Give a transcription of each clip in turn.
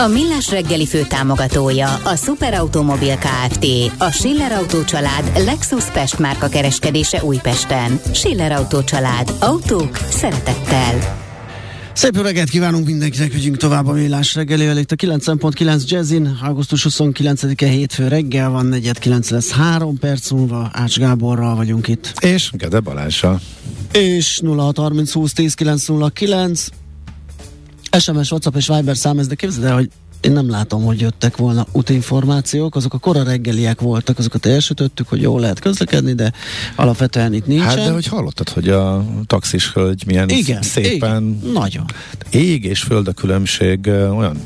A Millás reggeli fő támogatója a Superautomobil KFT, a Schiller Auto család Lexus Pest márka kereskedése Újpesten. Schiller Auto család. Autók szeretettel. Szép jó reggelt kívánunk mindenkinek, megyünk tovább a Millás reggelivel. Itt a 9.9 Jazzin, augusztus 29-e hétfő reggel van, 4.9 lesz 3 perc múlva, Ács Gáborral vagyunk itt. És Gede Balással. És 0630 20 10 909 SMS, WhatsApp és Viber szám, ez de képzeld el, hogy én nem látom, hogy jöttek volna útinformációk, azok a kora reggeliek voltak, azokat elsütöttük, hogy jól lehet közlekedni, de alapvetően itt nincsen. Hát de hogy hallottad, hogy a taxis hölgy milyen igen, szépen... Igen, nagyon. Ég és föld a különbség, olyan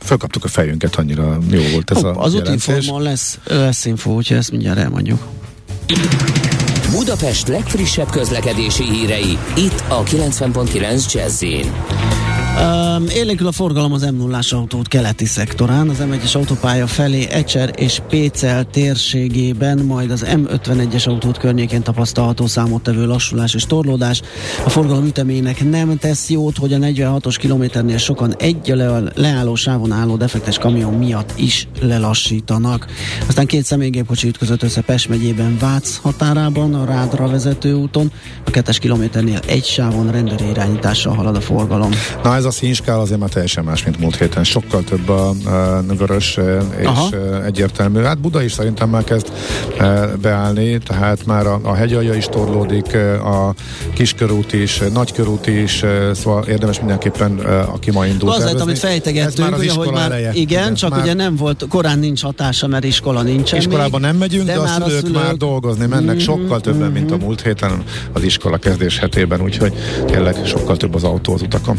fölkaptuk a fejünket, annyira jó volt ez Hopp, a Az útinformon lesz, lesz info, úgyhogy ezt mindjárt elmondjuk. Budapest legfrissebb közlekedési hírei, itt a 90.9 jazz Um, élénkül a forgalom az m 0 autót keleti szektorán, az M1-es autópálya felé Ecser és Pécel térségében, majd az M51-es autót környékén tapasztalható számottevő lassulás és torlódás. A forgalom ütemének nem tesz jót, hogy a 46-os kilométernél sokan egy le- leálló sávon álló defektes kamion miatt is lelassítanak. Aztán két személygépkocsi ütközött össze Pest megyében Vác határában, a Rádra vezető úton, a kettes kilométernél egy sávon rendőri irányítással halad a forgalom. Na ez a színskál azért már teljesen más, mint múlt héten. Sokkal több a, a vörös e, és Aha. Aha. egyértelmű. Hát Buda is szerintem már kezd e, beállni, tehát már a, a hegyalja is torlódik, e, a kiskörút is, nagykörút is, e, szóval érdemes mindenképpen, e, aki ma indult Az lett, amit fejtegettünk, már az ugye, hogy már, eleje. igen, csak már ugye nem volt, korán nincs hatása, mert iskola nincsen Iskolában még, nem megyünk, de, de a már szülők, már dolgozni mennek Mhm, sokkal többen, mint a múlt héten az iskola kezdés hetében, úgyhogy tényleg sokkal több az autó az utakon.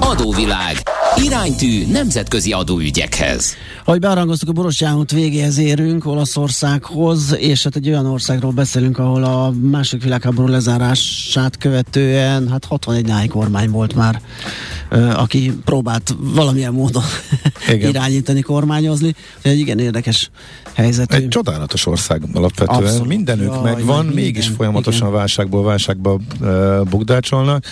Adóvilág. Iránytű nemzetközi adóügyekhez. Ahogy bearangoztuk a Borostyánút végéhez érünk Olaszországhoz, és hát egy olyan országról beszélünk, ahol a második világháború lezárását követően hát 61 náj kormány volt már, aki próbált valamilyen módon Igen. irányítani, kormányozni. Egy igen érdekes helyzetű. Egy csodálatos ország alapvetően. Abszolút. Mindenük Jaj, megvan, meg mégis minden. folyamatosan Igen. válságból válságba uh, bukdácsolnak.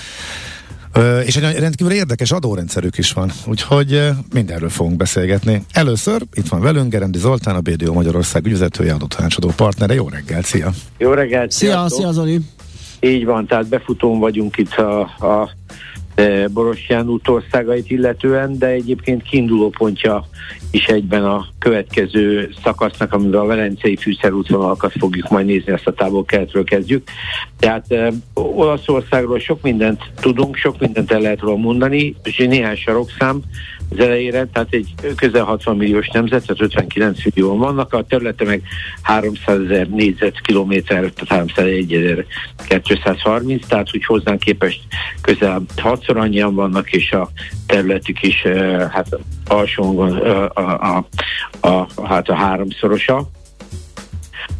És egy rendkívül érdekes adórendszerük is van, úgyhogy mindenről fogunk beszélgetni. Először itt van velünk Gerendi Zoltán, a BDO Magyarország ügyvezetője, adótanácsadó partnere. Jó reggel, szia! Jó reggelt! Szia, sziasztok! szia Zoli! Így van, tehát befutón vagyunk itt a, a e, Borostyán út országait illetően, de egyébként kiinduló pontja is egyben a következő szakasznak, amivel a Velencei fűszerútvonalakat fogjuk majd nézni, ezt a távol-keletről kezdjük. Tehát e, Olaszországról sok mindent tudunk, sok mindent el lehet róla mondani, és néhány sarokszám az elejére, tehát egy közel 60 milliós nemzet, tehát 59 millióan vannak, a területe meg 300 ezer négyzetkilométer, tehát 301 230, tehát hogy hozzánk képest közel hatszor annyian vannak, és a területük is eh, hát alsóngon eh, a, a, a, a, hát a háromszorosa.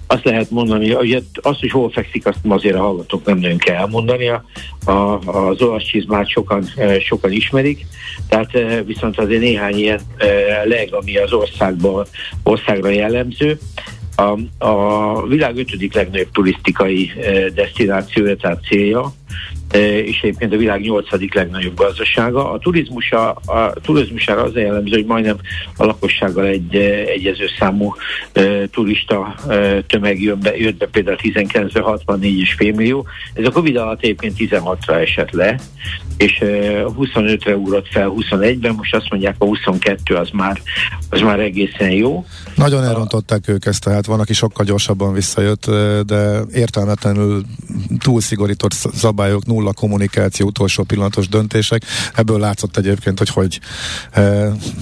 Azt lehet mondani, hogy azt, hogy hol fekszik, azt azért a hallgatók nem nagyon kell elmondani. A, a, az olasz csizmát sokan, eh, sokan ismerik, tehát eh, viszont azért néhány ilyen eh, leg, ami az országban, országra jellemző. A, a világ ötödik legnagyobb turisztikai destinációja, tehát célja, és egyébként a világ nyolcadik legnagyobb gazdasága. A, turizmusa, a turizmusára az jellemző, hogy majdnem a lakossággal egy egyező számú turista tömeg jön be, jött be például 19-ben 64,5 millió. Ez a Covid alatt egyébként 16-ra esett le, és 25-re ugrott fel 21-ben, most azt mondják a 22 az már, az már egészen jó. Nagyon elrontották ők ezt, tehát van, aki sokkal gyorsabban visszajött, de értelmetlenül túl szigorított szabályok, nulla kommunikáció, utolsó pillanatos döntések. Ebből látszott egyébként, hogy hogy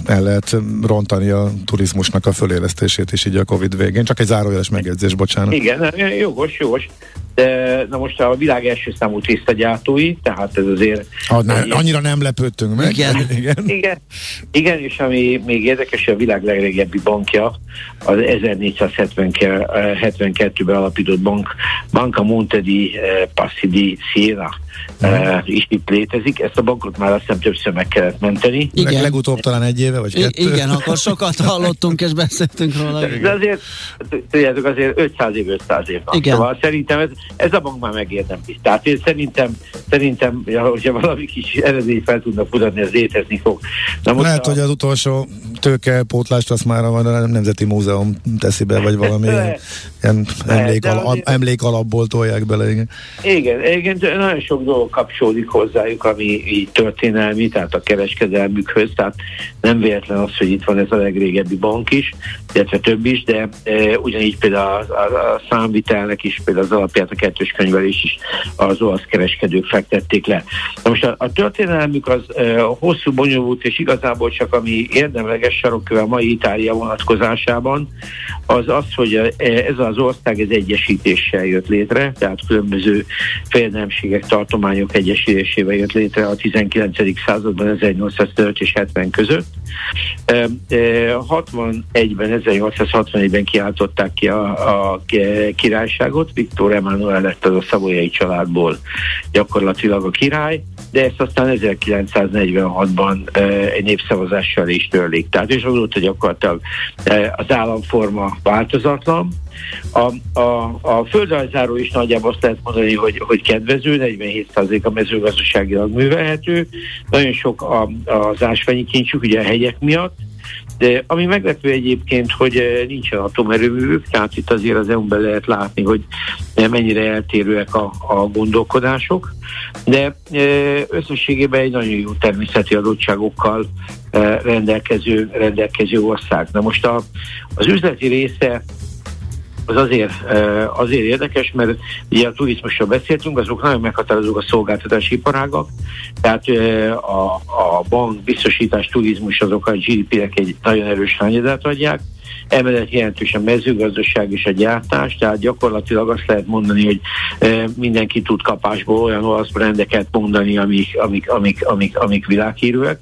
el lehet rontani a turizmusnak a fölélesztését is így a Covid végén. Csak egy zárójeles megjegyzés, bocsánat. Igen, jogos, jogos. De na most a világ első számú tisztagyártói, tehát ez azért... Ah, ne, annyira nem lepődtünk meg. Igen. igen. igen. Igen, és ami még érdekes, a világ legrégebbi bankja, az 1472-ben alapított bank, Banca Monte di eh, Passi di Siena uh, is itt létezik. Ezt a bankot már azt hiszem többször meg kellett menteni. Igen. Legutóbb talán egy éve, vagy kettő. I- igen, akkor sokat hallottunk és beszéltünk róla. De, de azért, tudjátok, azért 500 év, 500 év. Igen. Szóval szerintem ez, ez a bank már megérdemli. Tehát én szerintem, szerintem ja, hogyha valami kis eredmény fel tudnak mutatni, az létezni fog. Na most Lehet, a... hogy az utolsó tőkepótlást azt már a Nemzeti Múzeum teszi be, vagy valami ilyen, ilyen emlék, al- emlék alapból tolják bele. Igen. igen, igen, nagyon sok dolog kapcsolódik hozzájuk, ami így történelmi, tehát a kereskedelmükhöz, tehát nem véletlen az, hogy itt van ez a legrégebbi bank is, illetve több is, de e, ugyanígy például a, a, a számvitelnek is például az alapját a kettős könyvelés is az olasz kereskedők fektették le. Na most a, a történelmük az e, hosszú, bonyolult, és igazából csak ami érdemleges sarokköve a mai Itália vonatkozásában, az az, hogy e, ez az ország ez egyesítéssel jött létre, tehát különböző fejedelemségek, tartományok egyesítésével jött létre a 19. században 1805 és 70 között. 61-ben, 1861-ben kiáltották ki a, a királyságot, Viktor Emanuel lett az a szavolyai családból gyakorlatilag a király, de ezt aztán 1946-ban egy népszavazással is törlik. Tehát és azóta gyakorlatilag az államforma változatlan, a, a, a földrajzáról is nagyjából azt lehet mondani, hogy, hogy kedvező, 47% a mezőgazdaságilag művelhető, nagyon sok a, az ásványi kincsük, ugye a hegyek miatt, de ami meglepő egyébként, hogy eh, nincsen atomerőművük, tehát itt azért az EU-ben lehet látni, hogy mennyire eltérőek a, a gondolkodások, de eh, összességében egy nagyon jó természeti adottságokkal eh, rendelkező, rendelkező ország. Na most a, az üzleti része az azért, azért érdekes, mert ugye a turizmusról beszéltünk, azok nagyon meghatározók a szolgáltatási iparágak, tehát a, a bank, biztosítás, turizmus azok a GDP-nek egy nagyon erős hányadát adják, emellett jelentős a mezőgazdaság és a gyártás, tehát gyakorlatilag azt lehet mondani, hogy mindenki tud kapásból olyan olasz brendeket mondani, amik, amik, amik, amik, amik világhírűek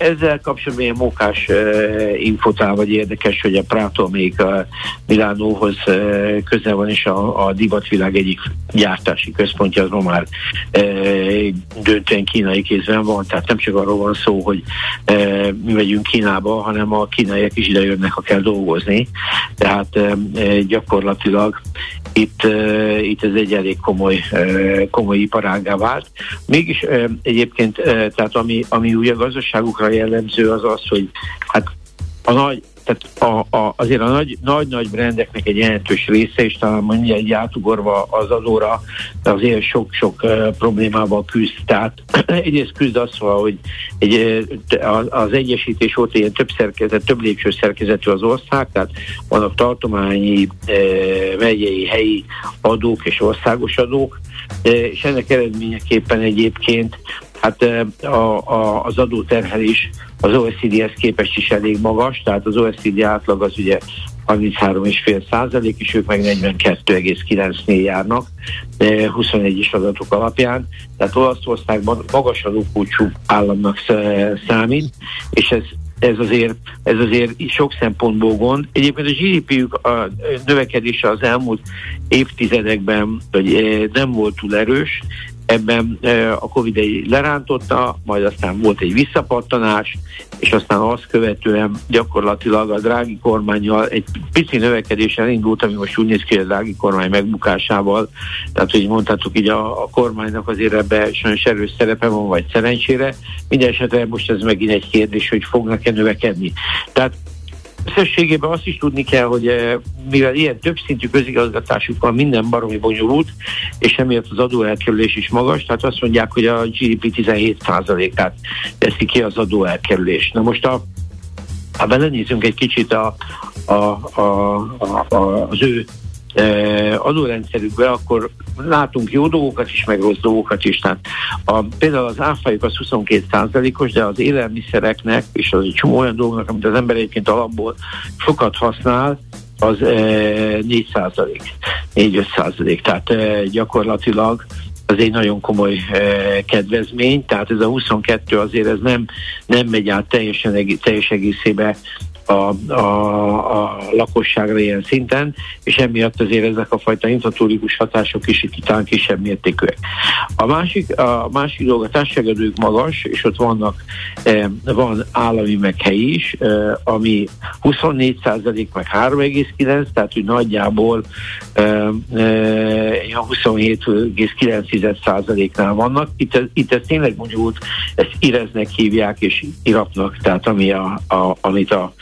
ezzel kapcsolatban ilyen mókás uh, infotál, vagy érdekes, hogy a Prato még a Milánóhoz uh, közel van, és a, a divatvilág egyik gyártási központja az már uh, döntően kínai kézben van, tehát nem csak arról van szó, hogy uh, mi megyünk Kínába, hanem a kínaiak is ide jönnek, ha kell dolgozni. Tehát uh, gyakorlatilag itt, itt ez egy elég komoly, komoly iparágá vált. Mégis egyébként, tehát ami, ami ugye a gazdaságukra jellemző az az, hogy hát a nagy, tehát a, a, azért a nagy-nagy brendeknek egy jelentős része, és talán mondja egy átugorva az adóra, de azért sok-sok uh, problémával küzd. Tehát egyrészt küzd az, hogy egy, az egyesítés volt ilyen több szerkezet, több lépcső szerkezetű az ország, tehát vannak tartományi, megyei, helyi adók és országos adók, és ennek eredményeképpen egyébként hát a, a, az adóterhelés az OECD-hez képest is elég magas, tehát az OECD átlag az ugye 33,5 százalék, és ők meg 42,9-nél járnak, 21-es adatok alapján. Tehát Olaszországban magas adókulcsú államnak számít, és ez ez azért, ez azért sok szempontból gond. Egyébként a GDP-jük a növekedése az elmúlt évtizedekben vagy nem volt túl erős, ebben a Covid egy lerántotta, majd aztán volt egy visszapattanás, és aztán azt követően gyakorlatilag a drági kormányjal egy pici növekedéssel indult, ami most úgy néz ki, a drági kormány megbukásával, tehát hogy mondhatok így a, a kormánynak azért ebbe sajnos erős szerepe van, vagy szerencsére. Mindenesetre most ez megint egy kérdés, hogy fognak-e növekedni. Tehát Összességében azt is tudni kell, hogy eh, mivel ilyen többszintű közigazgatásuk van, minden baromi bonyolult, és emiatt az adóelkerülés is magas, tehát azt mondják, hogy a GDP 17%-át teszi ki az adóelkerülés. Na most a, ha belenézünk egy kicsit a, a, a, a, az ő adórendszerükbe, akkor látunk jó dolgokat is, meg rossz dolgokat is. Tehát a, például az áfájuk az 22% os de az élelmiszereknek és az egy csomó olyan dolgoknak, amit az ember egyébként alapból sokat használ, az e, 4 százalék, 4-5 százalék. Tehát e, gyakorlatilag az egy nagyon komoly e, kedvezmény, tehát ez a 22 azért ez nem, nem megy át teljesen, teljes egészébe a, a, a lakosságra ilyen szinten, és emiatt azért ezek a fajta inflatórikus hatások is itt talán kisebb mértékűek. A másik, a másik dolog, a társadalmadók magas, és ott vannak, e, van állami meg helyi is, e, ami 24 százalék, meg 3,9, tehát hogy nagyjából e, e, 27,9 százaléknál vannak. Itt, itt ez tényleg mondjuk ezt ireznek hívják, és iratnak, tehát ami a, a, amit a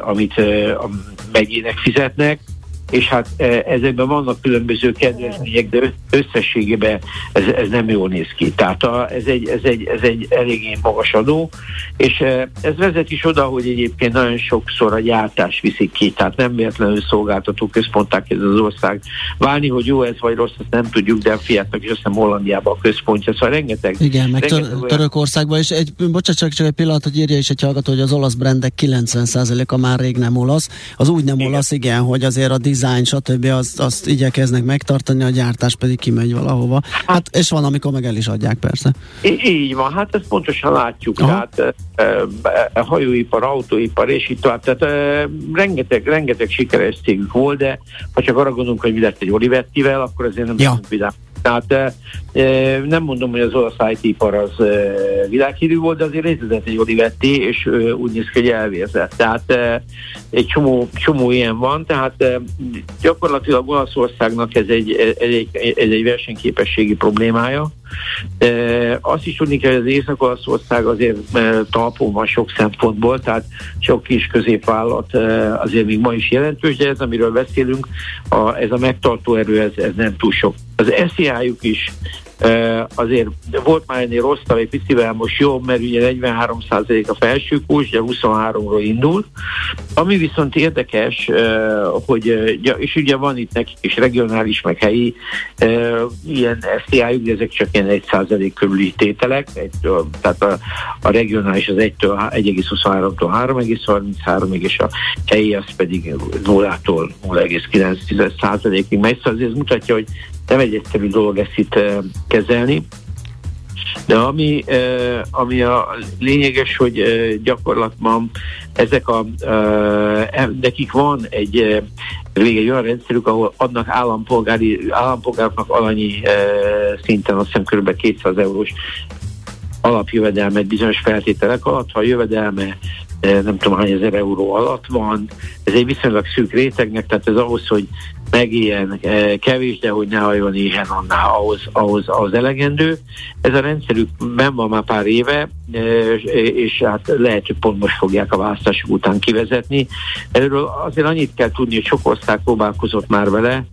amit a megyének fizetnek, és hát ezekben vannak különböző kedvezmények, de összességében ez, ez nem jól néz ki. Tehát a, ez, egy, ez, egy, ez egy eléggé magas adó, és ez vezet is oda, hogy egyébként nagyon sokszor a gyártás viszik ki, tehát nem véletlenül szolgáltató központák ez az ország. Válni, hogy jó ez vagy rossz, ezt nem tudjuk, de a Fiatnak is aztán Hollandiában a központja, szóval rengeteg. Igen, meg rengeteg tör- Törökországban, és egy, bocsánat, csak, csak egy pillanat, hogy írja is egy hallgató, hogy az olasz brendek 90%-a már rég nem olasz. Az úgy nem igen. olasz, igen, hogy azért a design, stb. Azt, azt igyekeznek megtartani, a gyártás pedig kimegy valahova. Hát, és van, amikor meg el is adják, persze. Í- így van, hát ezt pontosan látjuk. Aha. Tehát e, hajóipar, autóipar, és itt tovább. Tehát e, rengeteg, rengeteg sikeres cégük volt, de ha csak arra gondolunk, hogy mi lett egy Olivettivel, akkor azért nem ja. vidám tehát nem mondom, hogy az olasz IT-ipar az világhírű volt, de azért létezett egy Olivetti, és úgy néz ki, hogy elvérzett. Tehát egy csomó, csomó ilyen van, tehát gyakorlatilag Olaszországnak ez egy, ez egy, ez egy versenyképességi problémája. Azt is tudni kell, hogy az Észak-Olaszország azért talpon van sok szempontból, tehát sok kis középvállalat azért még ma is jelentős, de ez, amiről beszélünk, a, ez a megtartó erő, ez, ez nem túl sok. Az SZIA-juk is azért volt már ennél rosszabb egy picivel, most jó, mert ugye 43% a felső kurs, ugye 23-ról indul. Ami viszont érdekes, hogy, és ugye van itt nekik is regionális, meg helyi ilyen SZIA-juk, de ezek csak ilyen 1% körüli tételek, tehát a, a regionális az 1-től 1,23-tól 3,33-ig, és a helyi az pedig 0-tól 0,9%-ig megy, szóval mutatja, hogy nem egy egyszerű dolog ezt itt kezelni. De ami, ami a lényeges, hogy gyakorlatban ezek a, nekik van egy, egy olyan rendszerük, ahol adnak állampolgári, állampolgároknak alanyi szinten, azt hiszem kb. 200 eurós alapjövedelmet bizonyos feltételek alatt, ha a jövedelme nem tudom hány ezer euró alatt van. Ez egy viszonylag szűk rétegnek, tehát ez ahhoz, hogy meg ilyen kevés, de hogy ne hajjon éhen annál, ahhoz, ahhoz, ahhoz elegendő. Ez a rendszerük ben van már pár éve, és hát lehet, hogy pont most fogják a választások után kivezetni. Erről azért annyit kell tudni, hogy sok ország próbálkozott már vele.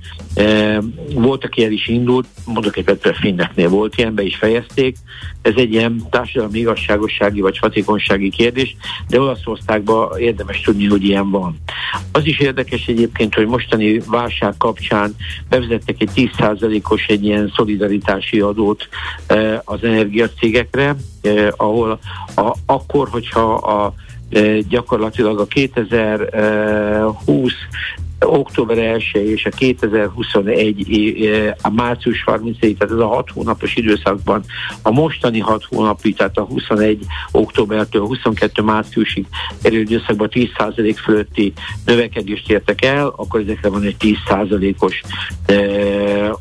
Volt, aki el is indult, mondok egy Petr Finneknél volt ilyen, be is fejezték. Ez egy ilyen társadalmi igazságossági vagy hatékonysági kérdés, de Olaszországban érdemes tudni, hogy ilyen van. Az is érdekes egyébként, hogy mostani válság kapcsán bevezettek egy 10%-os egy ilyen szolidaritási adót az energiacégekre, ahol a, akkor, hogyha a gyakorlatilag a 2020 október 1 és a 2021 a március 31, tehát ez a 6 hónapos időszakban a mostani 6 hónapi, tehát a 21 októbertől 22 márciusig erő időszakban 10% fölötti növekedést értek el, akkor ezekre van egy 10%-os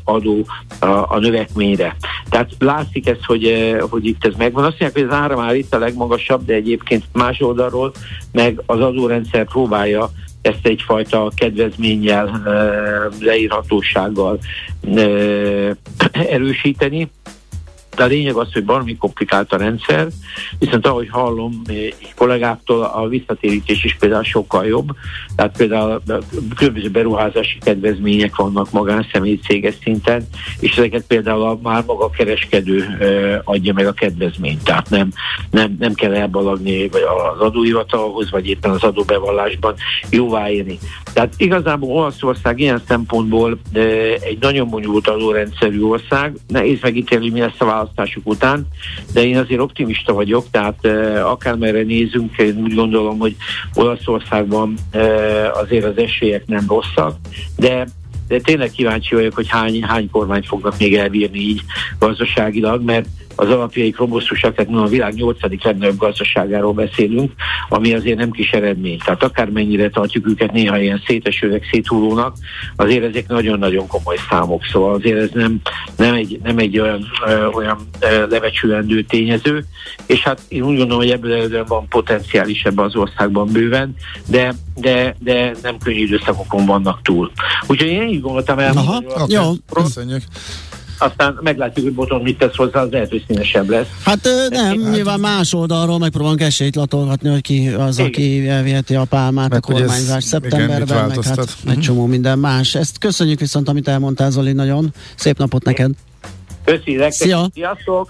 adó a, növekményre. Tehát látszik ez, hogy, hogy itt ez megvan. Azt mondják, hogy az ára már itt a legmagasabb, de egyébként más oldalról meg az adórendszer próbálja ezt egyfajta kedvezménnyel, leírhatósággal erősíteni. De a lényeg az, hogy valami komplikált a rendszer, viszont ahogy hallom kollégáktól, a visszatérítés is például sokkal jobb. Tehát például különböző beruházási kedvezmények vannak magánszemély céges szinten, és ezeket például a, már maga a kereskedő adja meg a kedvezményt. Tehát nem, nem, nem kell elbalagni vagy az adóhivatalhoz, vagy éppen az adóbevallásban jóváírni. Tehát igazából Olaszország ilyen szempontból egy nagyon bonyolult adórendszerű ország. Nehéz megítélni, mi lesz a választások után, de én azért optimista vagyok, tehát akármerre nézünk, én úgy gondolom, hogy Olaszországban azért az esélyek nem rosszak, de de tényleg kíváncsi vagyok, hogy hány, hány kormányt fognak még elbírni így gazdaságilag, mert az alapjaik robosztusak, tehát a világ nyolcadik legnagyobb gazdaságáról beszélünk, ami azért nem kis eredmény. Tehát akármennyire tartjuk őket néha ilyen szétesőnek, széthulónak, azért ezek nagyon-nagyon komoly számok. Szóval azért ez nem, nem, egy, nem egy olyan, ö, olyan ö, levecsülendő tényező, és hát én úgy gondolom, hogy ebből előre van potenciális ebben az országban bőven, de, de, de nem könnyű időszakokon vannak túl. Úgyhogy én így gondoltam el. Aha, okay. jó, köszönjük aztán meglátjuk, hogy Boton mit tesz hozzá, az lehet, hogy színesebb lesz. Hát nem, hát, nyilván más oldalról megpróbálunk esélyt latolhatni, hogy ki az, igen. aki elviheti a pálmát meg, a kormányzás szeptemberben, meg hát egy mhm. csomó minden más. Ezt köszönjük viszont, amit elmondtál Zoli, nagyon. Szép napot neked! Köszönjük, Szia! Sziasztok!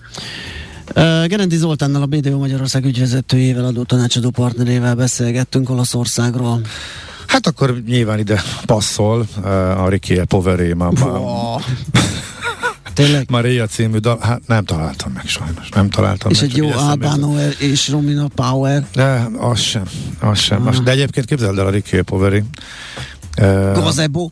Uh, Gerendi Zoltánnal, a BDO Magyarország ügyvezetőjével, adó tanácsadó partnerével beszélgettünk Olaszországról. Hát akkor nyilván ide passzol uh, a Ricky Poveré Tényleg? Maria című dal, hát nem találtam meg sajnos, nem találtam és meg. És egy jó Albano és Romina Power. De az sem, az sem. Ah. De egyébként képzeld el a Ricky Poveri. Gazebo?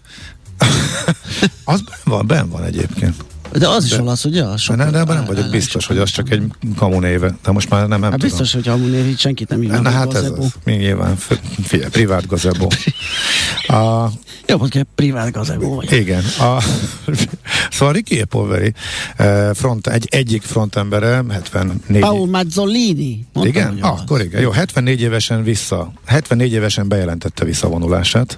az ben van, ben van egyébként. De az is olasz, ugye? Sok de, de ebben nem vagyok biztos, hogy az csak egy kamunéve. De most már nem, nem hát tudom. biztos, hogy kamunév, így senkit nem hívnak Na hát ez az. Mi nyilván, figyelj, privát gazebo. a, Jó, hogy privát gazebo vagy. Igen. A, szóval Ricky Poveri eh, front, egy, egyik frontembere, 74... Paul Mazzolini. Mondtam, igen? Ah, akkor igen. Jó, 74 évesen vissza, 74 évesen bejelentette visszavonulását,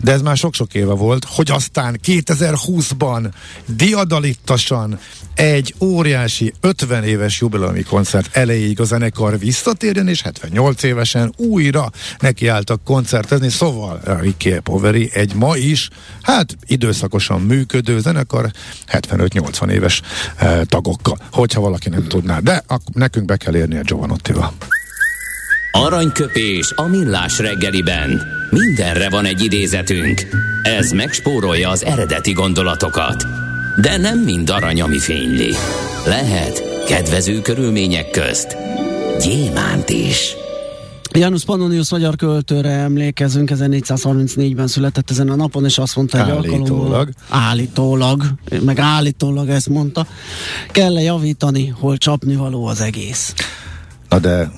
de ez már sok-sok éve volt, hogy aztán 2020-ban diadalitta pontosan egy óriási 50 éves jubileumi koncert elejéig a zenekar visszatérjen, és 78 évesen újra nekiálltak koncertezni, szóval Ricky Poveri egy ma is, hát időszakosan működő zenekar 75-80 éves eh, tagokkal, hogyha valaki nem tudná. De akkor nekünk be kell érni a Giovanottival. Aranyköpés a millás reggeliben. Mindenre van egy idézetünk. Ez megspórolja az eredeti gondolatokat. De nem mind arany, ami fényli. Lehet kedvező körülmények közt gyémánt is. Janus Pannonius magyar költőre emlékezünk, 1434-ben született ezen a napon, és azt mondta, hogy állítólag. állítólag, meg állítólag ezt mondta, kell -e javítani, hol csapni való az egész. Na de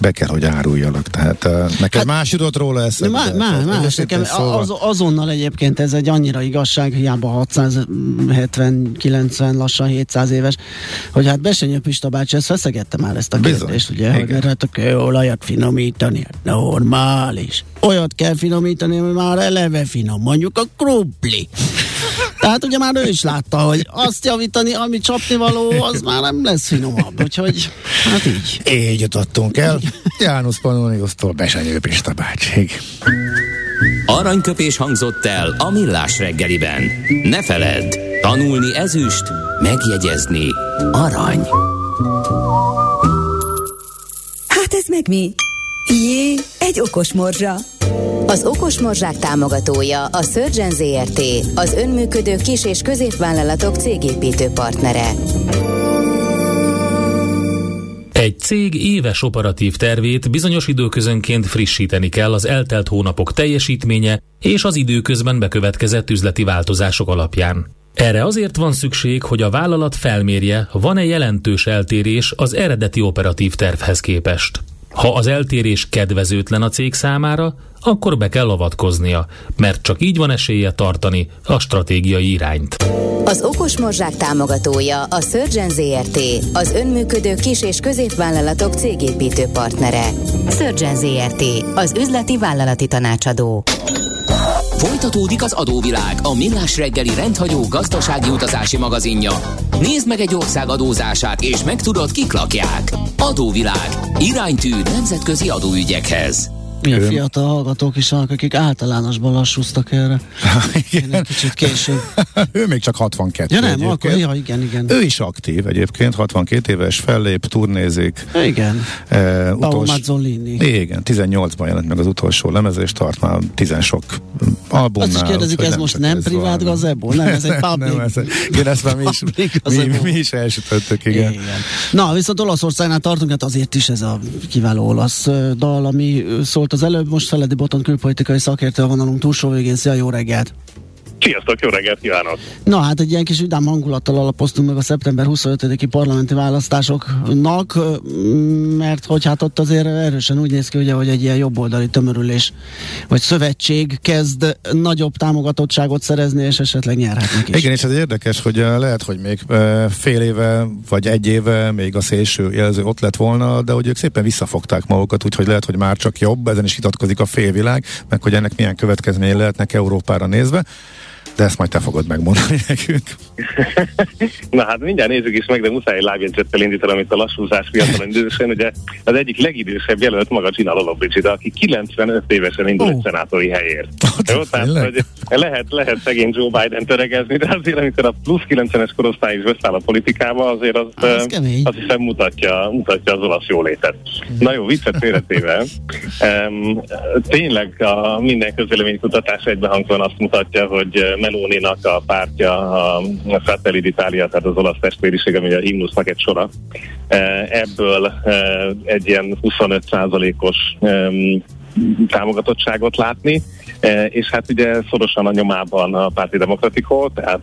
be kell, hogy áruljalak. Tehát uh, neked hát, más jutott róla eszedbe? Má, má, más, nekem szóval... az, azonnal egyébként ez egy annyira igazság, hiába 670-90, lassan 700 éves, hogy hát Besenyő Pista bácsi ezt feszegette már ezt a kérdést, ugye, Igen. hogy mert hát a olajat finomítani, hát normális. Olyat kell finomítani, ami már eleve finom, mondjuk a krumpli. Tehát ugye már ő is látta, hogy azt javítani, ami csapni való, az már nem lesz finomabb. Úgyhogy, hát így. Így jutottunk el. János Pannoniusztól Besenyő Pista bácsig. Aranyköpés hangzott el a millás reggeliben. Ne feledd, tanulni ezüst, megjegyezni arany. Hát ez meg mi? Jé, egy okos morzsa. Az Okos Morzsák támogatója a Surgeon ZRT, az önműködő kis- és középvállalatok cégépítő partnere. Egy cég éves operatív tervét bizonyos időközönként frissíteni kell az eltelt hónapok teljesítménye és az időközben bekövetkezett üzleti változások alapján. Erre azért van szükség, hogy a vállalat felmérje, van-e jelentős eltérés az eredeti operatív tervhez képest. Ha az eltérés kedvezőtlen a cég számára, akkor be kell avatkoznia, mert csak így van esélye tartani a stratégiai irányt. Az Okos Morzsák támogatója a Surgeon ZRT, az önműködő kis- és középvállalatok cégépítő partnere. Surgeon ZRT, az üzleti vállalati tanácsadó. Folytatódik az adóvilág, a millás reggeli rendhagyó gazdasági utazási magazinja. Nézd meg egy ország adózását, és megtudod, kik lakják. Adóvilág. Iránytű nemzetközi adóügyekhez. Milyen fiatal hallgatók is vannak, akik általánosban lassúztak erre. igen. Egy kicsit később. ő még csak 62 Ja nem, egyébként. akkor, ja, igen, igen. Ő is aktív egyébként, 62 éves, fellép, turnézik. Igen. Uh, Paolo Mazzolini. Igen, 18-ban jelent meg az utolsó lemez, és tart már tizen-sok albumnál. Azt is kérdezik, ez nem most nem ez privát gazebo? Nem, ez egy public. nem, ez egy, igen, ezt már mi is, mi, gazebo. mi is elsütöttük, igen. Igen. Na, viszont Olaszországnál tartunk, hát azért is ez a kiváló olasz dal, ami ö, szólt az előbb, most Feledi Boton külpolitikai szakértő a vonalunk túlsó végén. Szia, jó reggelt! Sziasztok, jó reggelt kívánok! Na hát egy ilyen kis vidám hangulattal alapoztunk meg a szeptember 25-i parlamenti választásoknak, mert hogy hát ott azért erősen úgy néz ki, ugye, hogy egy ilyen jobboldali tömörülés vagy szövetség kezd nagyobb támogatottságot szerezni, és esetleg nyerhetnek is. Igen, és ez érdekes, hogy eh, lehet, hogy még eh, fél éve vagy egy éve még a szélső jelző ott lett volna, de hogy ők szépen visszafogták magukat, úgyhogy lehet, hogy már csak jobb, ezen is vitatkozik a félvilág, meg hogy ennek milyen következményei lehetnek Európára nézve. De ezt majd te fogod megmondani nekünk. Na hát mindjárt nézzük is meg, de muszáj egy lábjegyzettel indítanom itt a lassúzás fiatal idősen. Ugye az egyik legidősebb jelölt maga Gina Lollobrigida, aki 95 évesen indul Ó. egy szenátori helyért. Jó, tehát, hogy lehet, lehet szegény Joe Biden töregezni, de azért, amikor a plusz 90-es korosztály is beszáll a politikába, azért az, Az kemény. azt hiszem mutatja, mutatja az olasz jólétet. Na jó, viccet félretéve. Um, tényleg a minden közvéleménykutatás egybehangzóan azt mutatja, hogy Meloninak a pártja, a Fratelli d'Italia, tehát az olasz testvériség, ami a himnusznak egy sora, eh, ebből eh, egy ilyen 25%-os em, támogatottságot látni, E, és hát ugye szorosan a nyomában a Párti Demokratikó, tehát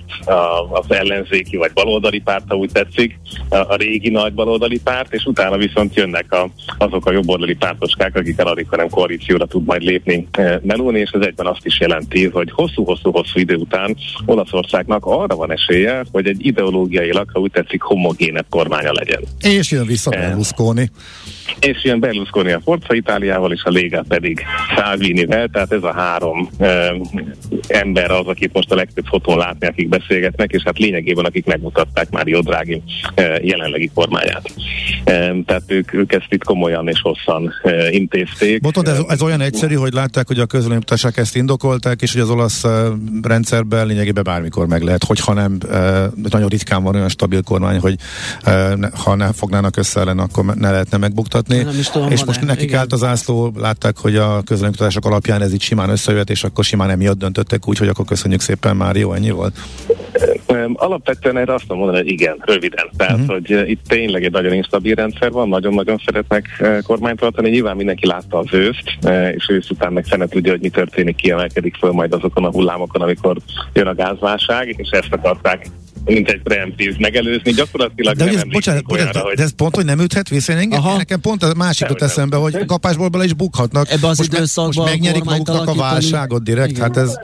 az ellenzéki vagy baloldali párt, ha úgy tetszik, a, régi nagy baloldali párt, és utána viszont jönnek a, azok a jobboldali pártoskák, akikkel alig, hanem koalícióra tud majd lépni e, Meloni, és ez egyben azt is jelenti, hogy hosszú-hosszú-hosszú idő után Olaszországnak arra van esélye, hogy egy ideológiailag, ha úgy tetszik, homogénebb kormánya legyen. És jön vissza Eh. Berlusconi. És ilyen Berlusconi a Forza Itáliával, és a Lega pedig Salvinivel, tehát ez a három e, ember az, akit most a legtöbb fotón látni, akik beszélgetnek, és hát lényegében akik megmutatták Mário Draghi e, jelenlegi kormányát. E, tehát ők, ők ezt itt komolyan és hosszan e, intézték. Bontod, ez, ez olyan egyszerű, hogy látták, hogy a közvéleménykutatások ezt indokolták, és hogy az olasz rendszerben lényegében bármikor meg lehet, hogyha nem, nagyon ritkán van olyan stabil kormány, hogy ha ne fognának össze ellen, akkor ne lehetne megbuktatni. Nem is tudom, és most nekik Igen. állt az ászló, látták, hogy a közvéleménykutatások alapján ez így simán összejöhet, és akkor simán emiatt döntöttek úgy, hogy akkor köszönjük szépen, már jó, ennyi volt. Alapvetően erre azt mondom hogy igen, röviden. Tehát, uh-huh. hogy itt tényleg egy nagyon instabil rendszer van, nagyon-nagyon szeretnek kormányt tartani. Nyilván mindenki látta az őszt, és ősz után meg fene tudja, hogy mi történik, kiemelkedik föl majd azokon a hullámokon, amikor jön a gázválság, és ezt akarták mint egy preemptív megelőzni. Gyakorlatilag De, nem hogy ez, bocsánat, bocsánat, olyanra, de, de ez pont, hogy nem üthet vissza. Engem, nekem pont a másik jut Dehogy nem. eszembe, hogy kapásból bele is bukhatnak. Ebbe az most, időszakban most megnyerik maguknak a alakítani. válságot direkt, Igen. hát ez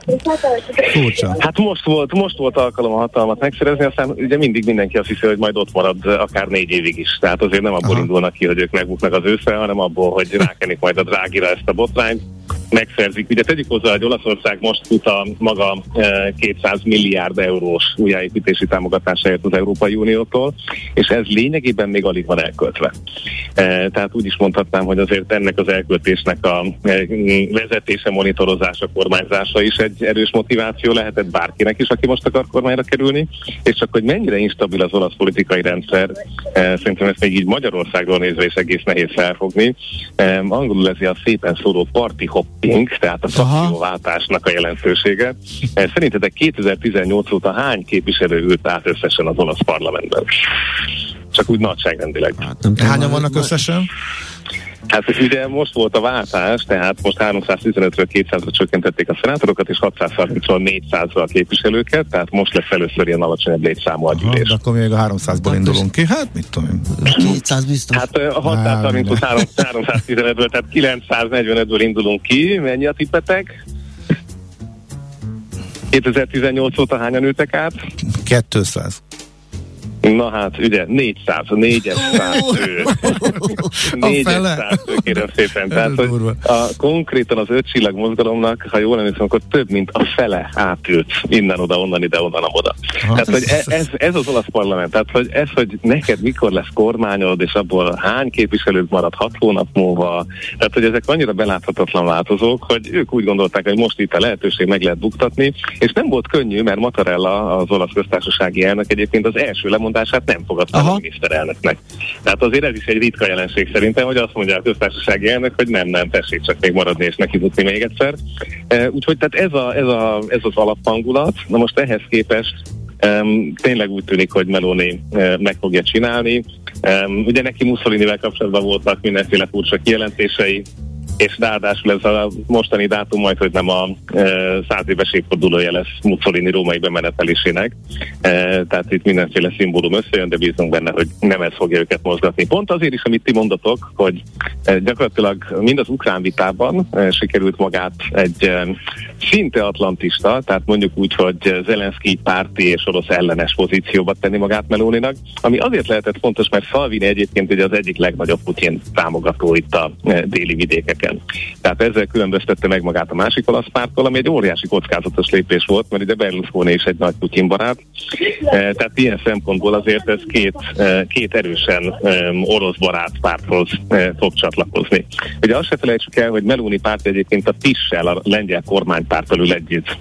furcsa. Hát most volt, most volt alkalom a hatalmat megszerezni, aztán ugye mindig mindenki azt hiszi, hogy majd ott marad akár négy évig is. Tehát azért nem abból Aha. indulnak ki, hogy ők megbuknak az őszre, hanem abból, hogy rákenik majd a drágira ezt a botrányt, megszerzik. Ugye tegyük hozzá, hogy Olaszország most fut a maga eh, 200 milliárd eurós újjáépítési támogatásáért az Európai Uniótól, és ez lényegében még alig van elköltve. Eh, Tehát úgy is mondhatnám, hogy azért ennek az elköltésnek a eh, vezetése, monitorozása, kormányzása is egy erős motiváció lehetett bárkinek is, aki most akar kormányra kerülni, és csak hogy mennyire instabil az olasz politikai rendszer, szerintem ezt még így Magyarországról nézve is egész nehéz felfogni. Angolul ez a szépen szóló party hopping, tehát a frakcióváltásnak a jelentősége. Eh, Szerintetek 2018 óta hány képviselő ült át összesen az olasz parlamentben? Csak úgy nagyságrendileg. Hát, nem Hányan vannak összesen? Hát ugye most volt a váltás, tehát most 315-ről 200-ra csökkentették a szenátorokat, és 630-ról 400-ra a képviselőket, tehát most lesz először ilyen alacsonyabb létszámú a gyűlés. de akkor még a 300-ból indulunk ki, hát mit tudom én. 200 biztos. Hát a 630 315-ből, tehát 945-ből indulunk ki, mennyi a tippetek? 2018 óta hányan ültek át? 200. Na hát, ugye 400, 400 ő. 400 ő, kérem szépen. Tehát, hogy a, konkrétan az öt csillag mozgalomnak, ha jól emlékszem, akkor több, mint a fele átült innen oda, onnan ide, onnan oda. Tehát, hogy e- ez, ez az olasz parlament. Tehát, hogy ez, hogy neked mikor lesz kormányod, és abból hány képviselőt marad hat hónap múlva. Tehát, hogy ezek annyira beláthatatlan változók, hogy ők úgy gondolták, hogy most itt a lehetőség meg lehet buktatni, és nem volt könnyű, mert Mattarella, az olasz köztársasági elnök egyébként az első lemond mondását nem fogadta a miniszterelnöknek. Tehát azért ez is egy ritka jelenség szerintem, hogy azt mondja a köztársasági elnök, hogy nem, nem, tessék csak még maradni és neki jutni még egyszer. E, úgyhogy tehát ez, a, ez, a, ez az alaphangulat. Na most ehhez képest Um, tényleg úgy tűnik, hogy Meloni uh, meg fogja csinálni. Um, ugye neki Mussolinivel kapcsolatban voltak mindenféle furcsa kijelentései, és ráadásul ez a mostani dátum majd, hogy nem a e, száz éves évfordulója lesz Mussolini római bemenetelésének. E, tehát itt mindenféle szimbólum összejön, de bízunk benne, hogy nem ez fogja őket mozgatni. Pont azért is, amit ti mondatok, hogy e, gyakorlatilag mind az ukrán vitában sikerült magát egy szinte atlantista, tehát mondjuk úgy, hogy Zelenszky párti és orosz ellenes pozícióba tenni magát Melóninak, ami azért lehetett fontos, mert Salvini egyébként ugye az egyik legnagyobb Putyin támogató itt a déli vidékeken vidéken. Tehát ezzel különböztette meg magát a másik olasz pártól, ami egy óriási kockázatos lépés volt, mert ide Berlusconi is egy nagy Putin barát. E, tehát ilyen szempontból azért ez két, e, két erősen orosz barát párthoz fog csatlakozni. Ugye azt se felejtsük el, hogy Meloni párt egyébként a PIS-sel, a lengyel kormánypárttal ül együtt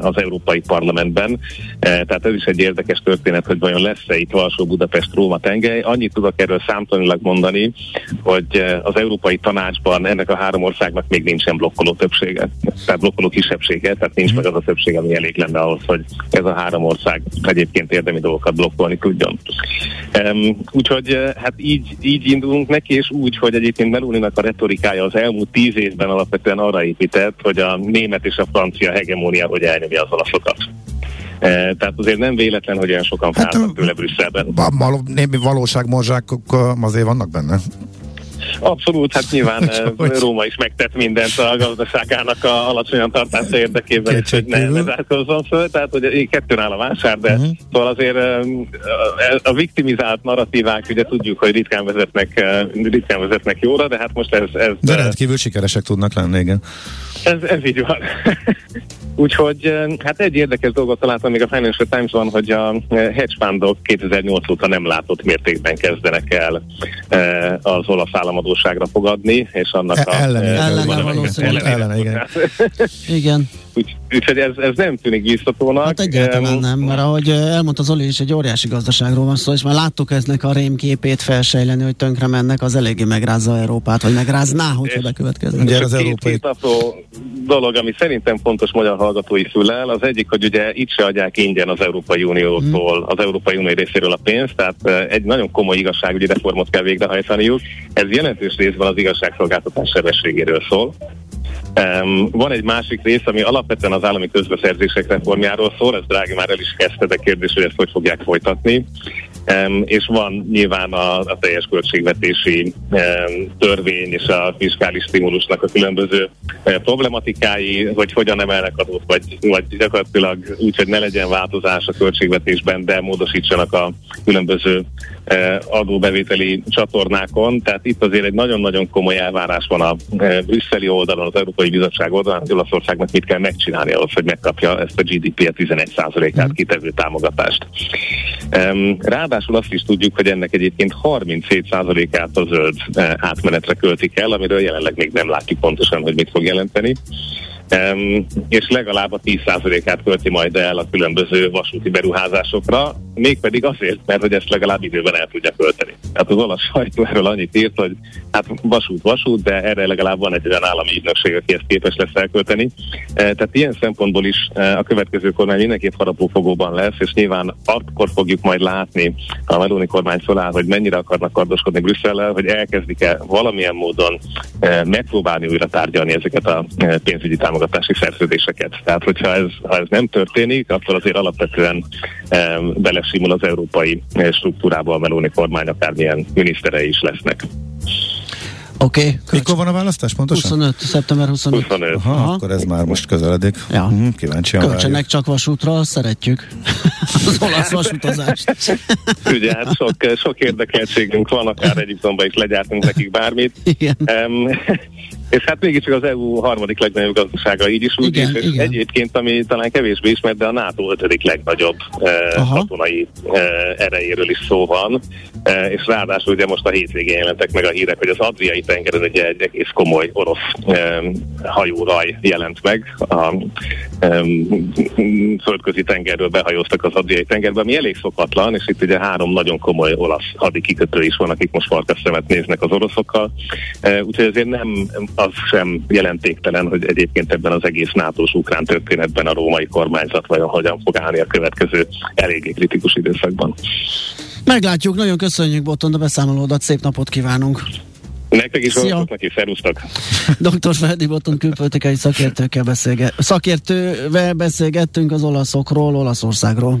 az Európai Parlamentben. Tehát ez is egy érdekes történet, hogy vajon lesz-e itt Valsó-Budapest-Róma tengely. Annyit tudok erről számtanilag mondani, hogy az Európai Tanácsban ennek a három országnak még nincsen blokkoló többsége, tehát blokkoló kisebbsége, tehát nincs meg az a többség, ami elég lenne ahhoz, hogy ez a három ország egyébként érdemi dolgokat blokkolni tudjon. Um, úgyhogy eh, hát így, így indulunk neki, és úgy, hogy egyébként Meluninak a retorikája az elmúlt tíz évben alapvetően arra épített, hogy a német és a francia hegemónia hogy elnyomja az olaszokat. E, tehát azért nem véletlen, hogy olyan sokan hát, fáradtak tőle Brüsszelben. Némi valóságmorzsák azért vannak benne. Abszolút, hát nyilván eh, Róma is megtett mindent a gazdaságának a alacsonyan tartása érdekében, és hogy ne, ne zárkozzon föl, tehát hogy kettőn áll a vásár, de uh-huh. szóval azért eh, a viktimizált narratívák, ugye tudjuk, hogy ritkán vezetnek, eh, ritkán vezetnek jóra, de hát most ez... ez de rendkívül sikeresek tudnak lenni, igen. Ez, ez így van. Úgyhogy hát egy érdekes dolgot találtam még a Financial Times-ban, hogy a hedge fundok 2008 óta nem látott mértékben kezdenek el az olasz államadóságra fogadni, és annak e- a... Ellene, ellene, ellene, ellene, igen. igen. Úgy, úgyhogy ez, ez nem tűnik biztatónak. Hát egyáltalán nem, mert ahogy elmondta Zoli is, egy óriási gazdaságról van szó, és már láttuk eznek a rémképét felsejleni, hogy tönkre mennek, az eléggé megrázza Európát, vagy megrázná, hogyha bekövetkeznek. Ugye az európai... Két apró dolog, ami szerintem fontos magyar hallgatói fülel, az egyik, hogy ugye itt se adják ingyen az Európai Uniótól, hmm. az Európai Unió részéről a pénzt, tehát egy nagyon komoly igazságügyi reformot kell végrehajtaniuk. Ez jelentős részben az igazságszolgáltatás sebességéről szól. Um, van egy másik rész, ami alapvetően az állami közbeszerzések reformjáról szól, ez Drági már el is kezdte, de kérdés, hogy ezt hogy fogják folytatni. Um, és van nyilván a, a teljes költségvetési um, törvény és a fiskális stimulusnak a különböző uh, problematikái, hogy hogyan emelnek adót, vagy, vagy gyakorlatilag úgy, hogy ne legyen változás a költségvetésben, de módosítsanak a különböző adóbevételi csatornákon. Tehát itt azért egy nagyon-nagyon komoly elvárás van a uh, brüsszeli oldalon, az Európai Bizottság oldalán, hogy Olaszországnak mit kell megcsinálni ahhoz, hogy megkapja ezt a GDP 11%-át mm. kitevő támogatást. Ráadásul azt is tudjuk, hogy ennek egyébként 37%-át a zöld uh, átmenetre költik el, amiről jelenleg még nem látjuk pontosan, hogy mit fog jelenteni. És legalább a 10%-át költi majd el a különböző vasúti beruházásokra, mégpedig azért, mert hogy ezt legalább időben el tudja költeni. Tehát az olasz sajtó erről annyit írt, hogy hát vasút, vasút, de erre legalább van egy olyan állami ügynökség, aki ezt képes lesz elkölteni. Tehát ilyen szempontból is a következő kormány mindenképp harapófogóban lesz, és nyilván akkor fogjuk majd látni a Meloni kormány feláll, hogy mennyire akarnak kardoskodni Brüsszellel, hogy elkezdik-e valamilyen módon megpróbálni újra tárgyalni ezeket a pénzügyi támogatási szerződéseket. Tehát, hogyha ez, ha ez nem történik, akkor azért alapvetően belesimul az európai struktúrába a Meloni kormány, akármilyen miniszterei is lesznek. Oké. Okay, Mikor van a választás pontosan? 25, szeptember 25. 25. Aha, Aha. akkor ez már most közeledik. Ja. Uh-huh, kíváncsian Költsenek várjuk. csak vasútra, szeretjük az olasz vasutazást. Ugye, hát sok, sok érdekeltségünk van, akár Egyiptomban is legyártunk nekik bármit. Igen. Um, és hát mégiscsak az EU harmadik legnagyobb gazdasága így is úgy Igen, is, és igen. egyébként, ami talán kevésbé ismert, de a NATO ötödik legnagyobb eh, katonai eh, erejéről is szó van, eh, és ráadásul ugye most a hétvégén jelentek meg a hírek, hogy az Adriai tengeren ugye egy egész komoly orosz eh, hajóraj jelent meg, a eh, földközi tengerről behajóztak az Adriai tengerbe, ami elég szokatlan, és itt ugye három nagyon komoly olasz hadikikötő is van, akik most farkasszemet néznek az oroszokkal, eh, úgyhogy azért nem az sem jelentéktelen, hogy egyébként ebben az egész NATO-s ukrán történetben a római kormányzat vajon hogyan fog állni a következő eléggé kritikus időszakban. Meglátjuk, nagyon köszönjük Botond a beszámolódat, szép napot kívánunk! Nektek is hallgatok neki, szervusztok! Dr. Ferdi Botond külpolitikai szakértőkkel beszélget, szakértővel beszélgettünk az olaszokról, Olaszországról.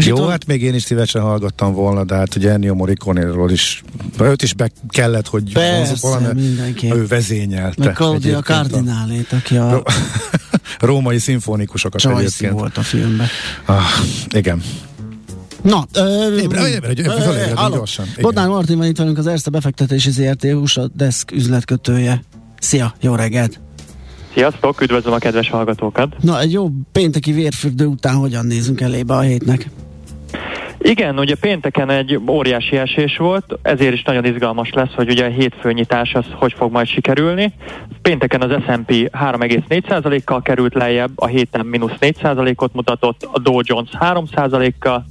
És Jó, hát még én is szívesen hallgattam volna, de hát ugye Ennio Morricone-ról is, őt is be kellett, hogy Persze, valami, mindenki. ő vezényelte. Meg Claudia Cardinálét, aki a római szimfonikusokat Joyce egyébként. volt a filmben. Ah, igen. Na, gyorsan. Bodnár Martin van itt velünk, az Erste befektetési ZRT USA Desk üzletkötője. Szia, jó reggelt! Sziasztok, üdvözlöm a kedves hallgatókat! Na, egy jó pénteki vérfürdő után hogyan nézünk elébe a hétnek? Igen, ugye pénteken egy óriási esés volt, ezért is nagyon izgalmas lesz, hogy ugye a hétfő nyitás az hogy fog majd sikerülni. Pénteken az S&P 3,4%-kal került lejjebb, a héten mínusz 4%-ot mutatott, a Dow Jones 3%-kal,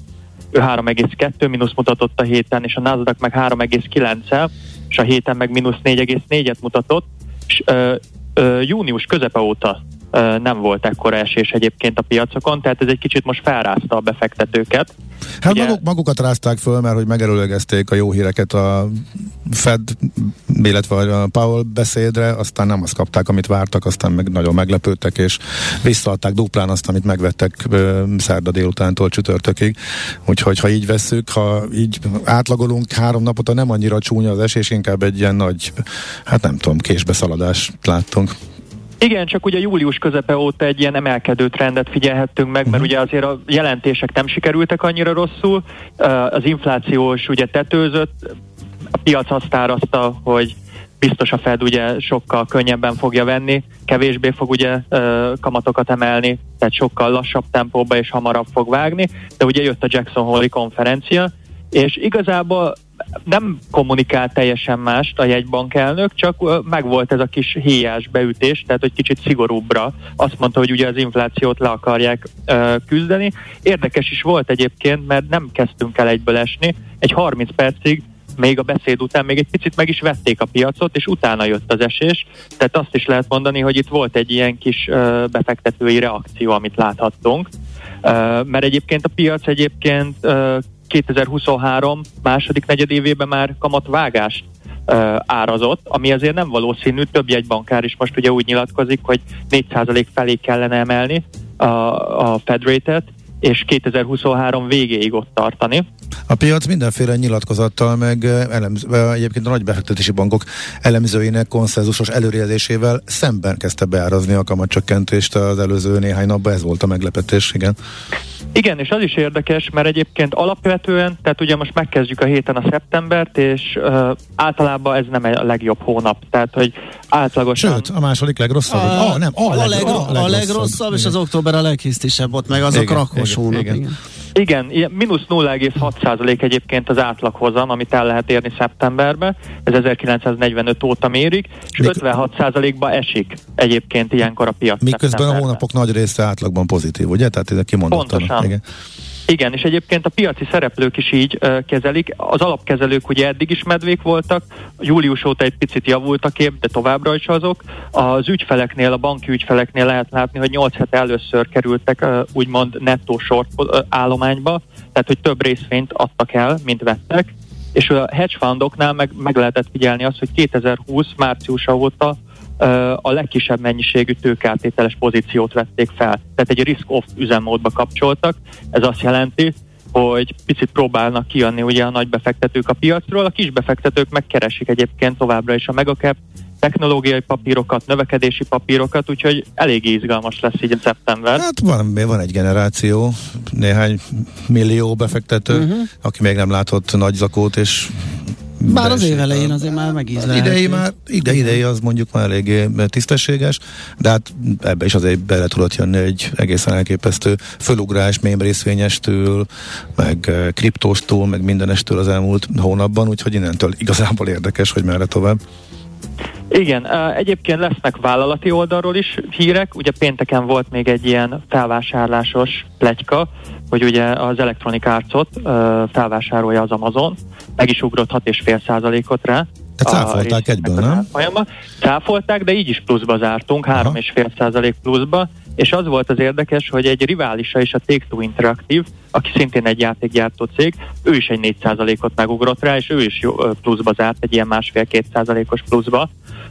ő 3,2 mínusz mutatott a héten, és a Nasdaq meg 3,9-el, és a héten meg mínusz 4,4-et mutatott, és ö, ö, június közepe óta nem volt ekkora esés egyébként a piacokon, tehát ez egy kicsit most felrázta a befektetőket. Hát Ugye- maguk, magukat rázták föl, mert hogy megerőlegezték a jó híreket a Fed, illetve a Powell beszédre, aztán nem azt kapták, amit vártak, aztán meg nagyon meglepődtek, és visszaadták duplán azt, amit megvettek ö, szerda délutántól csütörtökig. Úgyhogy ha így vesszük, ha így átlagolunk három napot, nem annyira csúnya az esés, inkább egy ilyen nagy, hát nem tudom, késbeszaladást láttunk. Igen, csak ugye július közepe óta egy ilyen emelkedő trendet figyelhettünk meg, mert ugye azért a jelentések nem sikerültek annyira rosszul, az inflációs ugye tetőzött, a piac azt árazta, hogy biztos a Fed ugye sokkal könnyebben fogja venni, kevésbé fog ugye kamatokat emelni, tehát sokkal lassabb tempóba és hamarabb fog vágni, de ugye jött a Jackson Hole-i konferencia, és igazából nem kommunikált teljesen mást a jegybank elnök, csak megvolt ez a kis héjás beütés, tehát hogy kicsit szigorúbbra. Azt mondta, hogy ugye az inflációt le akarják ö, küzdeni. Érdekes is volt egyébként, mert nem kezdtünk el egyből esni. Egy 30 percig még a beszéd után még egy picit meg is vették a piacot, és utána jött az esés. Tehát azt is lehet mondani, hogy itt volt egy ilyen kis ö, befektetői reakció, amit láthattunk. Ö, mert egyébként a piac egyébként ö, 2023 második negyedévében már kamatvágást árazott, ami azért nem valószínű, több jegybankár is most ugye úgy nyilatkozik, hogy 4% felé kellene emelni a, a Fed rate-et, és 2023 végéig ott tartani. A piac mindenféle nyilatkozattal, meg elemz, egyébként a nagy befektetési bankok elemzőinek konszenzusos előrejelzésével szemben kezdte beárazni a kamatcsökkentést az előző néhány napban. Ez volt a meglepetés, igen. Igen, és az is érdekes, mert egyébként alapvetően, tehát ugye most megkezdjük a héten a szeptembert, és uh, általában ez nem a legjobb hónap, tehát hogy átlagosan... Sőt, a második legrosszabb. A, ah, nem, a, a, legro- a, legrosszabb, a legrosszabb, és az október a leghisztisebb, ott meg az igen, a krakos igen, hónap. Igen. igen. Igen, mínusz 0,6% egyébként az átlaghozam, amit el lehet érni szeptemberbe, ez 1945 óta mérik, és Mik... 56%-ba esik egyébként ilyenkor a piac. Miközben a hónapok nagy része átlagban pozitív, ugye? Tehát ez kimondottan. Pontosan. Igen. Igen, és egyébként a piaci szereplők is így uh, kezelik. Az alapkezelők ugye eddig is medvék voltak, július óta egy picit javult a kép, de továbbra is azok. Az ügyfeleknél, a banki ügyfeleknél lehet látni, hogy 8 hete először kerültek uh, úgymond nettó short uh, állományba, tehát hogy több részvényt adtak el, mint vettek. És a hedge fundoknál meg, meg lehetett figyelni azt, hogy 2020 márciusa óta a legkisebb mennyiségű tőkeáttételes pozíciót vették fel. Tehát egy risk-off üzemmódba kapcsoltak. Ez azt jelenti, hogy picit próbálnak kijönni ugye a nagy befektetők a piacról, a kis befektetők megkeresik egyébként továbbra is a megacap technológiai papírokat, növekedési papírokat, úgyhogy elég izgalmas lesz így a szeptember. Hát van, van egy generáció, néhány millió befektető, uh-huh. aki még nem látott nagy zakót, és bár az év elején azért már megízlelhető. Idei már, ide, idei az mondjuk már eléggé tisztességes, de hát ebbe is azért bele tudott jönni egy egészen elképesztő fölugrás mém részvényestől, meg eh, kriptóstól, meg mindenestől az elmúlt hónapban, úgyhogy innentől igazából érdekes, hogy merre tovább. Igen, egyébként lesznek vállalati oldalról is hírek, ugye pénteken volt még egy ilyen felvásárlásos pletyka, hogy ugye az Electronic Arts-ot felvásárolja az Amazon, meg is ugrott 6,5 százalékot rá. Tehát cáfolták egyből, nem? Folyamban. Cáfolták, de így is pluszba zártunk, 3,5 százalék pluszba, és az volt az érdekes, hogy egy riválisa is a Take-Two Interactive, aki szintén egy játékgyártó cég, ő is egy 4%-ot megugrott rá, és ő is pluszba zárt, egy ilyen másfél-két százalékos pluszba.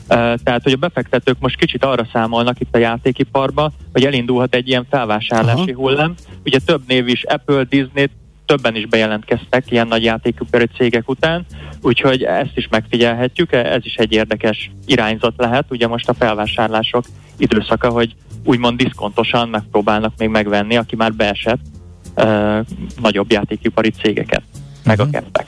Tehát, hogy a befektetők most kicsit arra számolnak itt a játékiparba, hogy elindulhat egy ilyen felvásárlási Aha. hullám. Ugye több név is, Apple, Disney, többen is bejelentkeztek ilyen nagy játékipari cégek után, úgyhogy ezt is megfigyelhetjük, ez is egy érdekes irányzat lehet, ugye most a felvásárlások időszaka, hogy úgymond diszkontosan megpróbálnak még megvenni, aki már beesett uh, nagyobb játékipari cégeket, uh-huh. meg a mhm. keppek.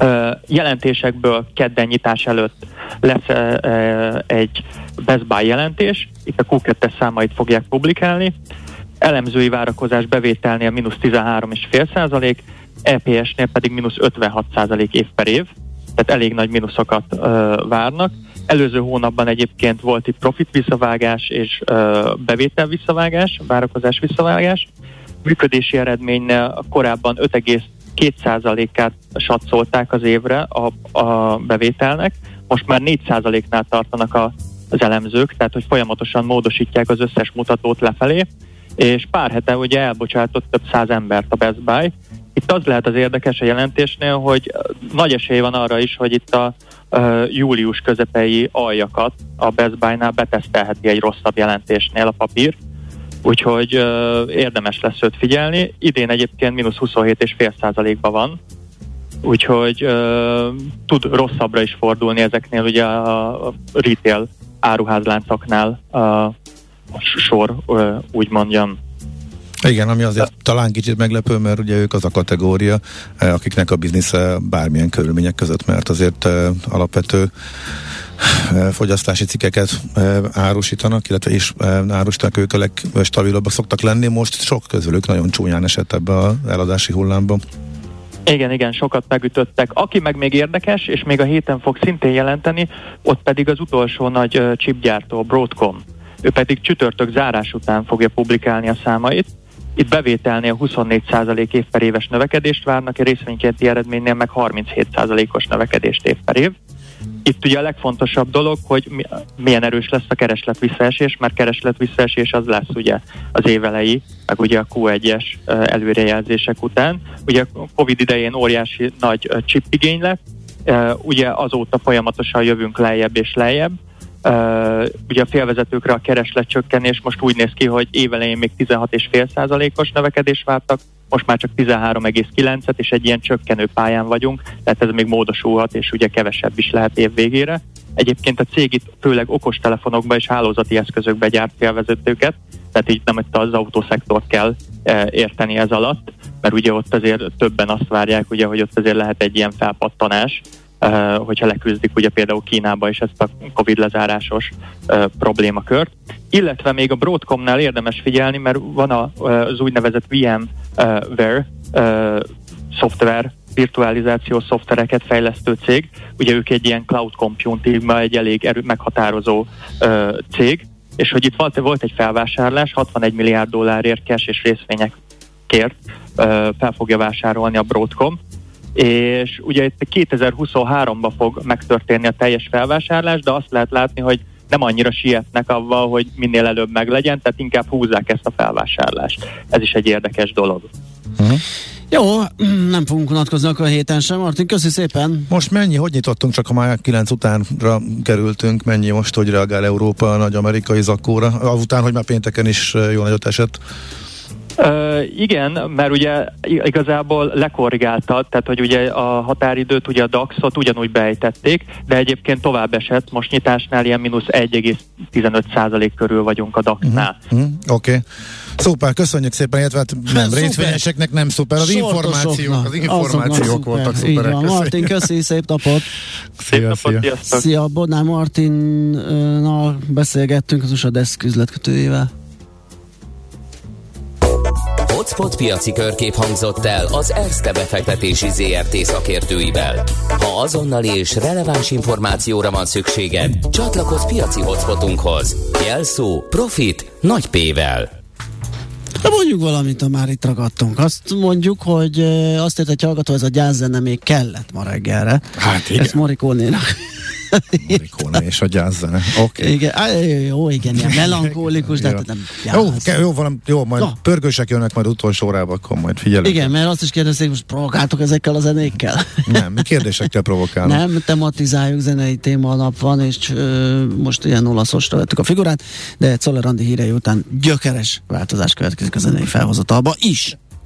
Uh, jelentésekből kedden nyitás előtt lesz uh, egy Best Buy jelentés, itt a Q2-es számait fogják publikálni, elemzői várakozás bevételnél mínusz 13,5 százalék, EPS-nél pedig mínusz 56 százalék év per év, tehát elég nagy mínuszokat uh, várnak. Előző hónapban egyébként volt itt profit visszavágás és uh, bevétel visszavágás, várakozás visszavágás. Működési eredménynél korábban 5,2%-át satszolták az évre a, a bevételnek, most már 4%-nál tartanak a, az elemzők, tehát hogy folyamatosan módosítják az összes mutatót lefelé, és pár hete ugye elbocsátott több száz embert a Best Buy. Itt az lehet az érdekes a jelentésnél, hogy nagy esély van arra is, hogy itt a július közepei aljakat a Best Buy-nál betesztelheti egy rosszabb jelentésnél a papír, úgyhogy érdemes lesz őt figyelni. Idén egyébként mínusz 27,5%-ban van, úgyhogy tud rosszabbra is fordulni ezeknél ugye a retail áruházláncoknál uh, sor, úgy mondjam. Igen, ami azért talán kicsit meglepő, mert ugye ők az a kategória, akiknek a biznisze bármilyen körülmények között, mert azért alapvető fogyasztási cikkeket árusítanak, illetve is árusítanak ők a legstabilabbak szoktak lenni. Most sok közülük nagyon csúnyán esett ebbe az eladási hullámba. Igen, igen, sokat megütöttek. Aki meg még érdekes, és még a héten fog szintén jelenteni, ott pedig az utolsó nagy chipgyártó, Broadcom ő pedig csütörtök zárás után fogja publikálni a számait. Itt bevételnél 24% év per növekedést várnak, a részvénykénti eredménynél meg 37%-os növekedést év. Itt ugye a legfontosabb dolog, hogy milyen erős lesz a kereslet visszaesés, mert kereslet visszaesés az lesz ugye az évelei, meg ugye a Q1-es előrejelzések után. Ugye a Covid idején óriási nagy chip igény lett, ugye azóta folyamatosan jövünk lejjebb és lejjebb, Uh, ugye a félvezetőkre a kereslet csökkenés most úgy néz ki, hogy évelején még 16,5%-os növekedés vártak, most már csak 13,9-et, és egy ilyen csökkenő pályán vagyunk, tehát ez még módosulhat, és ugye kevesebb is lehet év végére. Egyébként a cég itt főleg okostelefonokba és hálózati eszközökbe gyárt félvezetőket, tehát így nem az autószektort kell e, érteni ez alatt, mert ugye ott azért többen azt várják, ugye, hogy ott azért lehet egy ilyen felpattanás, hogyha leküzdik ugye például Kínába is ezt a Covid lezárásos e, problémakört. Illetve még a Broadcomnál érdemes figyelni, mert van a, az úgynevezett VMware szoftver virtualizáció szoftvereket fejlesztő cég. Ugye ők egy ilyen cloud computingban egy elég erő, meghatározó ö, cég, és hogy itt volt, volt egy felvásárlás, 61 milliárd dollárért cash és részvényekért ö, fel fogja vásárolni a Broadcom, és ugye itt 2023-ban fog megtörténni a teljes felvásárlás, de azt lehet látni, hogy nem annyira sietnek avval, hogy minél előbb meglegyen, tehát inkább húzzák ezt a felvásárlást. Ez is egy érdekes dolog. Uh-huh. Jó, nem fogunk unatkozni akkor a héten sem. Martin, köszi szépen. Most mennyi, hogy nyitottunk, csak ha már 9 utánra kerültünk, mennyi most, hogy reagál Európa a nagy amerikai zakóra, azután, hogy már pénteken is jó nagyot esett? Uh, igen, mert ugye igazából lekorrigálta, tehát hogy ugye a határidőt, ugye a DAX-ot ugyanúgy beejtették, de egyébként tovább esett, most nyitásnál ilyen mínusz 1,15% körül vagyunk a DAX-nál. Uh-huh. Uh-huh. Oké. Okay. Szuper, köszönjük szépen, illetve hát nem, szuper. részvényeseknek nem szuper, az információk, az információk szuper. voltak szuperek. Van. Martin, köszi, szép napot! Szép szia, napot, szia. Szia, Bodnár Martinnal beszélgettünk az USA Desk üzletkötőjével. Hotspot piaci körkép hangzott el az ERSZTE befektetési ZRT szakértőivel. Ha azonnali és releváns információra van szükséged, csatlakozz piaci hotspotunkhoz. Jelszó Profit nagy P-vel. De mondjuk valamit, ha már itt ragadtunk. Azt mondjuk, hogy azt ért egy hallgató, ez a gyászene még kellett ma reggelre. Hát igen. Ezt Morikónénak Morricone és a jazzzene. Oké. Okay. Igen, á, jó, igen, ilyen melankólikus, de hát nem Jó, ke, jó, valami, jó, majd no. pörgősek jönnek majd utolsó órába, akkor majd figyelek. Igen, mert azt is kérdezték, most provokáltok ezekkel a zenékkel? Nem, mi kérdésekkel provokálunk. Nem, tematizáljuk, zenei téma nap van, és ö, most ilyen olaszosra vettük a figurát, de Czoller Andi hírei után gyökeres változás következik a zenei felhozatalba is.